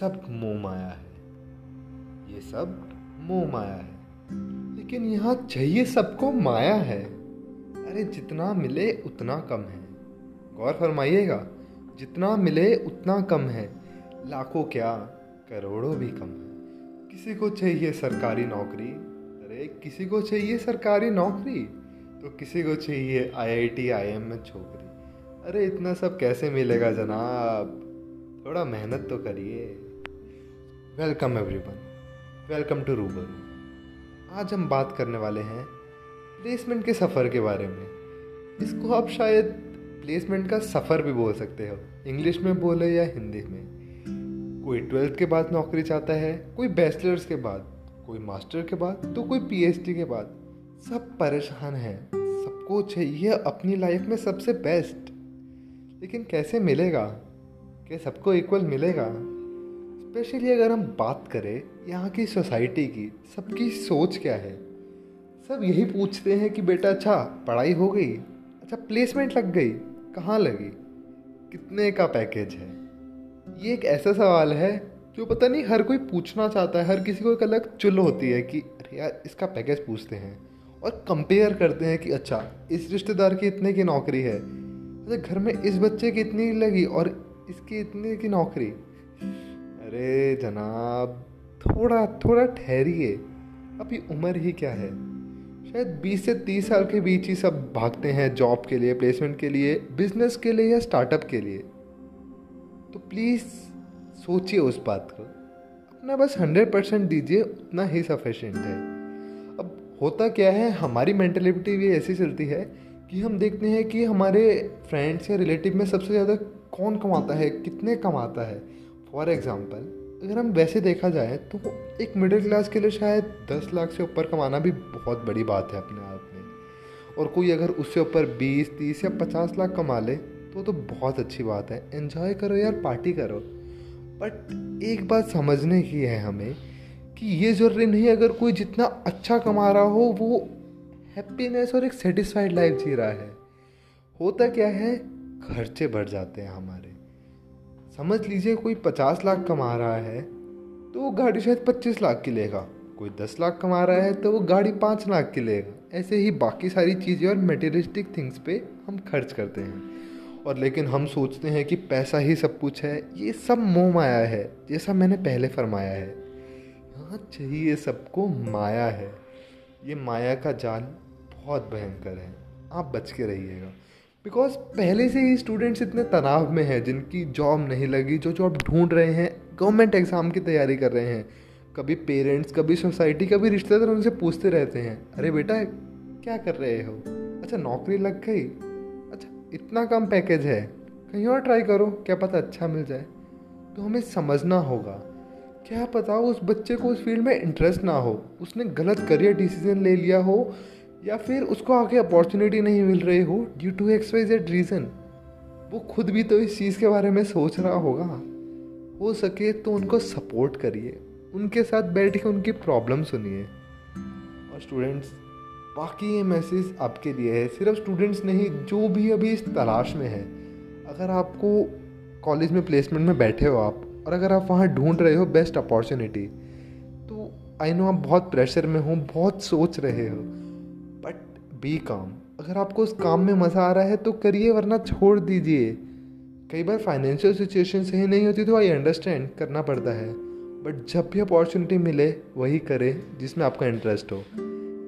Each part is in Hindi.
सब मोह माया है। ये सब मोह माया है। लेकिन यहाँ चाहिए सबको माया है। अरे जितना मिले उतना कम है। गौर फरमाइएगा, जितना मिले उतना कम है। लाखों क्या, करोड़ों भी कम है। किसी को चाहिए सरकारी नौकरी? अरे किसी को चाहिए सरकारी नौकरी? तो किसी को चाहिए आईआईटी आईएम में छोकरी। अरे इतना सब कैसे मिलेगा जनाब? थोड़ा मेहनत तो करिए। वेलकम एवरीवन वेलकम टू रूबरू आज हम बात करने वाले हैं प्लेसमेंट के सफ़र के बारे में इसको आप शायद प्लेसमेंट का सफ़र भी बोल सकते हो। इंग्लिश में बोले या हिंदी में। कोई ट्वेल्थ के बाद नौकरी चाहता है, कोई बैचलर्स के बाद, कोई मास्टर के बाद तो कोई पीएचडी के बाद। सब परेशान हैं। सबको चाहिए अपनी लाइफ में सबसे बेस्ट लेकिन कैसे मिलेगा? क्या सबको इक्वल मिलेगा? स्पेशली अगर हम बात करें यहाँ की सोसाइटी की, सबकी सोच क्या है? सब यही पूछते हैं कि बेटा अच्छा पढ़ाई हो गई? अच्छा प्लेसमेंट लग गई? कहाँ लगी? कितने का पैकेज है? ये एक ऐसा सवाल है जो पता नहीं हर कोई पूछना चाहता है, हर किसी को एक अलग चुल होती है कि, अरे यार, इसका पैकेज पूछते हैं। और कंपेयर करते हैं कि अच्छा इस रिश्तेदार की इतने की नौकरी है अच्छा घर में इस बच्चे की इतनी लगी और इसकी इतने की नौकरी। अरे जनाब, थोड़ा थोड़ा ठहरिए। अभी उम्र ही क्या है? शायद 20 से 30 साल के बीच ही सब भागते हैं जॉब के लिए, प्लेसमेंट के लिए, बिज़नेस के लिए या स्टार्टअप के लिए। तो प्लीज़ सोचिए उस बात को। अपना बस हंड्रेड परसेंट दीजिए, उतना ही सफिशेंट है। अब होता क्या है, हमारी मेंटेलिटी भी ऐसी चलती है कि हम देखते हैं कि हमारे फ्रेंड्स या रिलेटिव में सबसे ज़्यादा कौन कमाता है, कितने कमाता है। फॉर एग्ज़ाम्पल अगर हम वैसे देखा जाए तो एक मिडिल क्लास के लिए शायद दस लाख से ऊपर कमाना भी बहुत बड़ी बात है अपने आप में। और कोई अगर उससे ऊपर बीस, तीस या पचास लाख कमा ले तो तो बहुत अच्छी बात है। एन्जॉय करो यार पार्टी करो। बट एक बात समझने की है हमें कि ये ज़रूरी नहीं अगर कोई जितना अच्छा कमा रहा हो, वो हैप्पीनेस और एक सेटिस्फाइड लाइफ जी रहा है। होता क्या है? खर्चे बढ़ जाते हैं हमारे। समझ लीजिए कोई पचास लाख कमा रहा है तो वो गाड़ी शायद पच्चीस लाख की लेगा। कोई दस लाख कमा रहा है तो वो गाड़ी पाँच लाख की लेगा। ऐसे ही बाकी सारी चीज़ें और मटेरियलिस्टिक थिंग्स पे हम खर्च करते हैं। और लेकिन हम सोचते हैं कि पैसा ही सब कुछ है, ये सब मोह माया है, जैसा मैंने पहले फरमाया है। यहाँ चाहिए सबको माया है। ये माया का जाल बहुत भयंकर है। आप बच के रहिएगा। बिकॉज़ पहले से ही स्टूडेंट्स इतने तनाव में हैं, जिनकी जॉब नहीं लगी, जो जॉब ढूंढ रहे हैं गवर्नमेंट एग्ज़ाम की तैयारी कर रहे हैं। कभी पेरेंट्स कभी सोसाइटी कभी रिश्तेदार उनसे पूछते रहते हैं, अरे बेटा, क्या कर रहे हो? अच्छा नौकरी लग गई। अच्छा इतना कम पैकेज है। कहीं और ट्राई करो, क्या पता अच्छा मिल जाए? तो हमें समझना होगा। क्या पता उस बच्चे को उस फ़ील्ड में इंटरेस्ट ना हो। उसने गलत करियर डिसीज़न ले लिया हो या फिर उसको आगे अपॉर्चुनिटी नहीं मिल रही हो due to X Y Z reason वो खुद भी तो इस चीज़ के बारे में सोच रहा होगा। हो सके तो उनको सपोर्ट करिए, उनके साथ बैठ के उनकी प्रॉब्लम सुनिए। और स्टूडेंट्स बाकी ये मैसेज आपके लिए है। सिर्फ़ स्टूडेंट्स नहीं, जो भी अभी इस तलाश में है। अगर आपको कॉलेज में प्लेसमेंट में बैठे हो आप, और अगर आप वहाँ ढूंढ रहे हो बेस्ट अपॉर्चुनिटी तो आई नो आप बहुत प्रेशर में हो, बहुत सोच रहे हो। बी काम। अगर आपको उस काम में मज़ा आ रहा है तो करिए, वरना छोड़ दीजिए। कई बार फाइनेंशियल सिचुएशन सही नहीं होती तो आई अंडरस्टैंड करना पड़ता है। बट जब भी अपॉर्चुनिटी मिले, वही करें, जिसमें आपका इंटरेस्ट हो।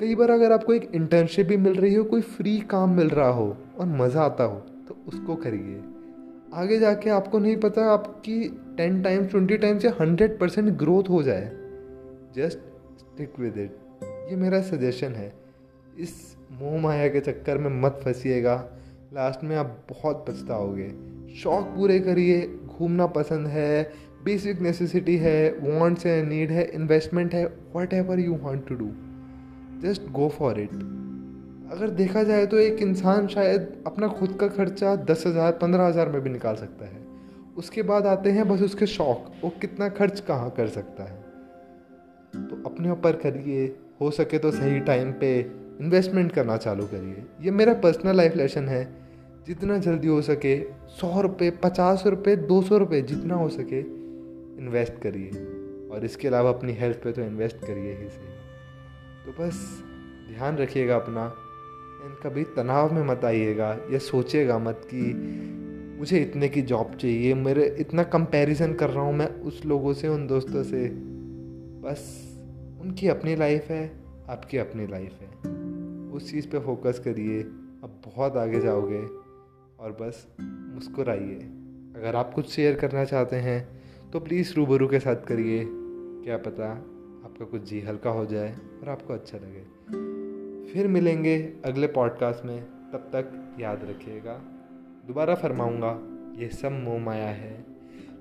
कई बार अगर आपको एक इंटर्नशिप भी मिल रही हो, कोई फ्री काम मिल रहा हो, और मज़ा आता हो तो उसको करिए। आगे जाके आपको नहीं पता, आपकी टेन टाइम्स ट्वेंटी टाइम्स या हंड्रेड परसेंट ग्रोथ हो जाए। जस्ट स्टिक विद इट ये मेरा सजेशन है। इस मोह माया के चक्कर में मत फंसीएगा। लास्ट में आप बहुत पछताओगे। शौक पूरे करिए, घूमना पसंद है बेसिक नेसेसिटी है वांट्स है नीड है इन्वेस्टमेंट है whatever you want to do just go for it अगर देखा जाए तो एक इंसान शायद अपना खुद का खर्चा दस हज़ार, पंद्रह हज़ार में भी निकाल सकता है। उसके बाद आते हैं बस उसके शौक, वो कितना खर्च कहाँ कर सकता है। तो अपने ऊपर करिए, हो सके तो सही टाइम पे। इन्वेस्टमेंट करना चालू करिए। ये मेरा पर्सनल लाइफ लेसन है। जितना जल्दी हो सके सौ रुपये, पचास रुपये, दो सौ रुपये जितना हो सके इन्वेस्ट करिए। और इसके अलावा अपनी हेल्थ पे तो इन्वेस्ट करिए ही सही। तो बस ध्यान रखिएगा अपना एंड कभी तनाव में मत आइएगा। या सोचिएगा मत कि मुझे इतने की जॉब चाहिए। मेरे इतना कंपैरिजन कर रहा हूँ मैं उस लोगों से, उन दोस्तों से। बस उनकी अपनी लाइफ है, आपकी अपनी लाइफ है। उस चीज़ पे फोकस करिए, अब बहुत आगे जाओगे और बस मुस्कुराइए। अगर आप कुछ शेयर करना चाहते हैं तो प्लीज़ रूबरू के साथ करिए। क्या पता आपका कुछ जी हल्का हो जाए और आपको अच्छा लगे। फिर मिलेंगे अगले पॉडकास्ट में। तब तक याद रखिएगा। दोबारा फरमाऊँगा, ये सब मोह माया है।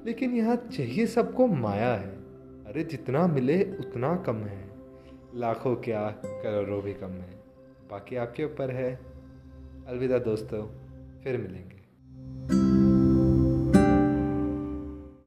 लेकिन यहाँ चाहिए सबको माया है। अरे, जितना मिले उतना कम है। लाखों क्या करोड़ों भी कम है। बाकी आपके ऊपर है। अलविदा दोस्तों फिर मिलेंगे।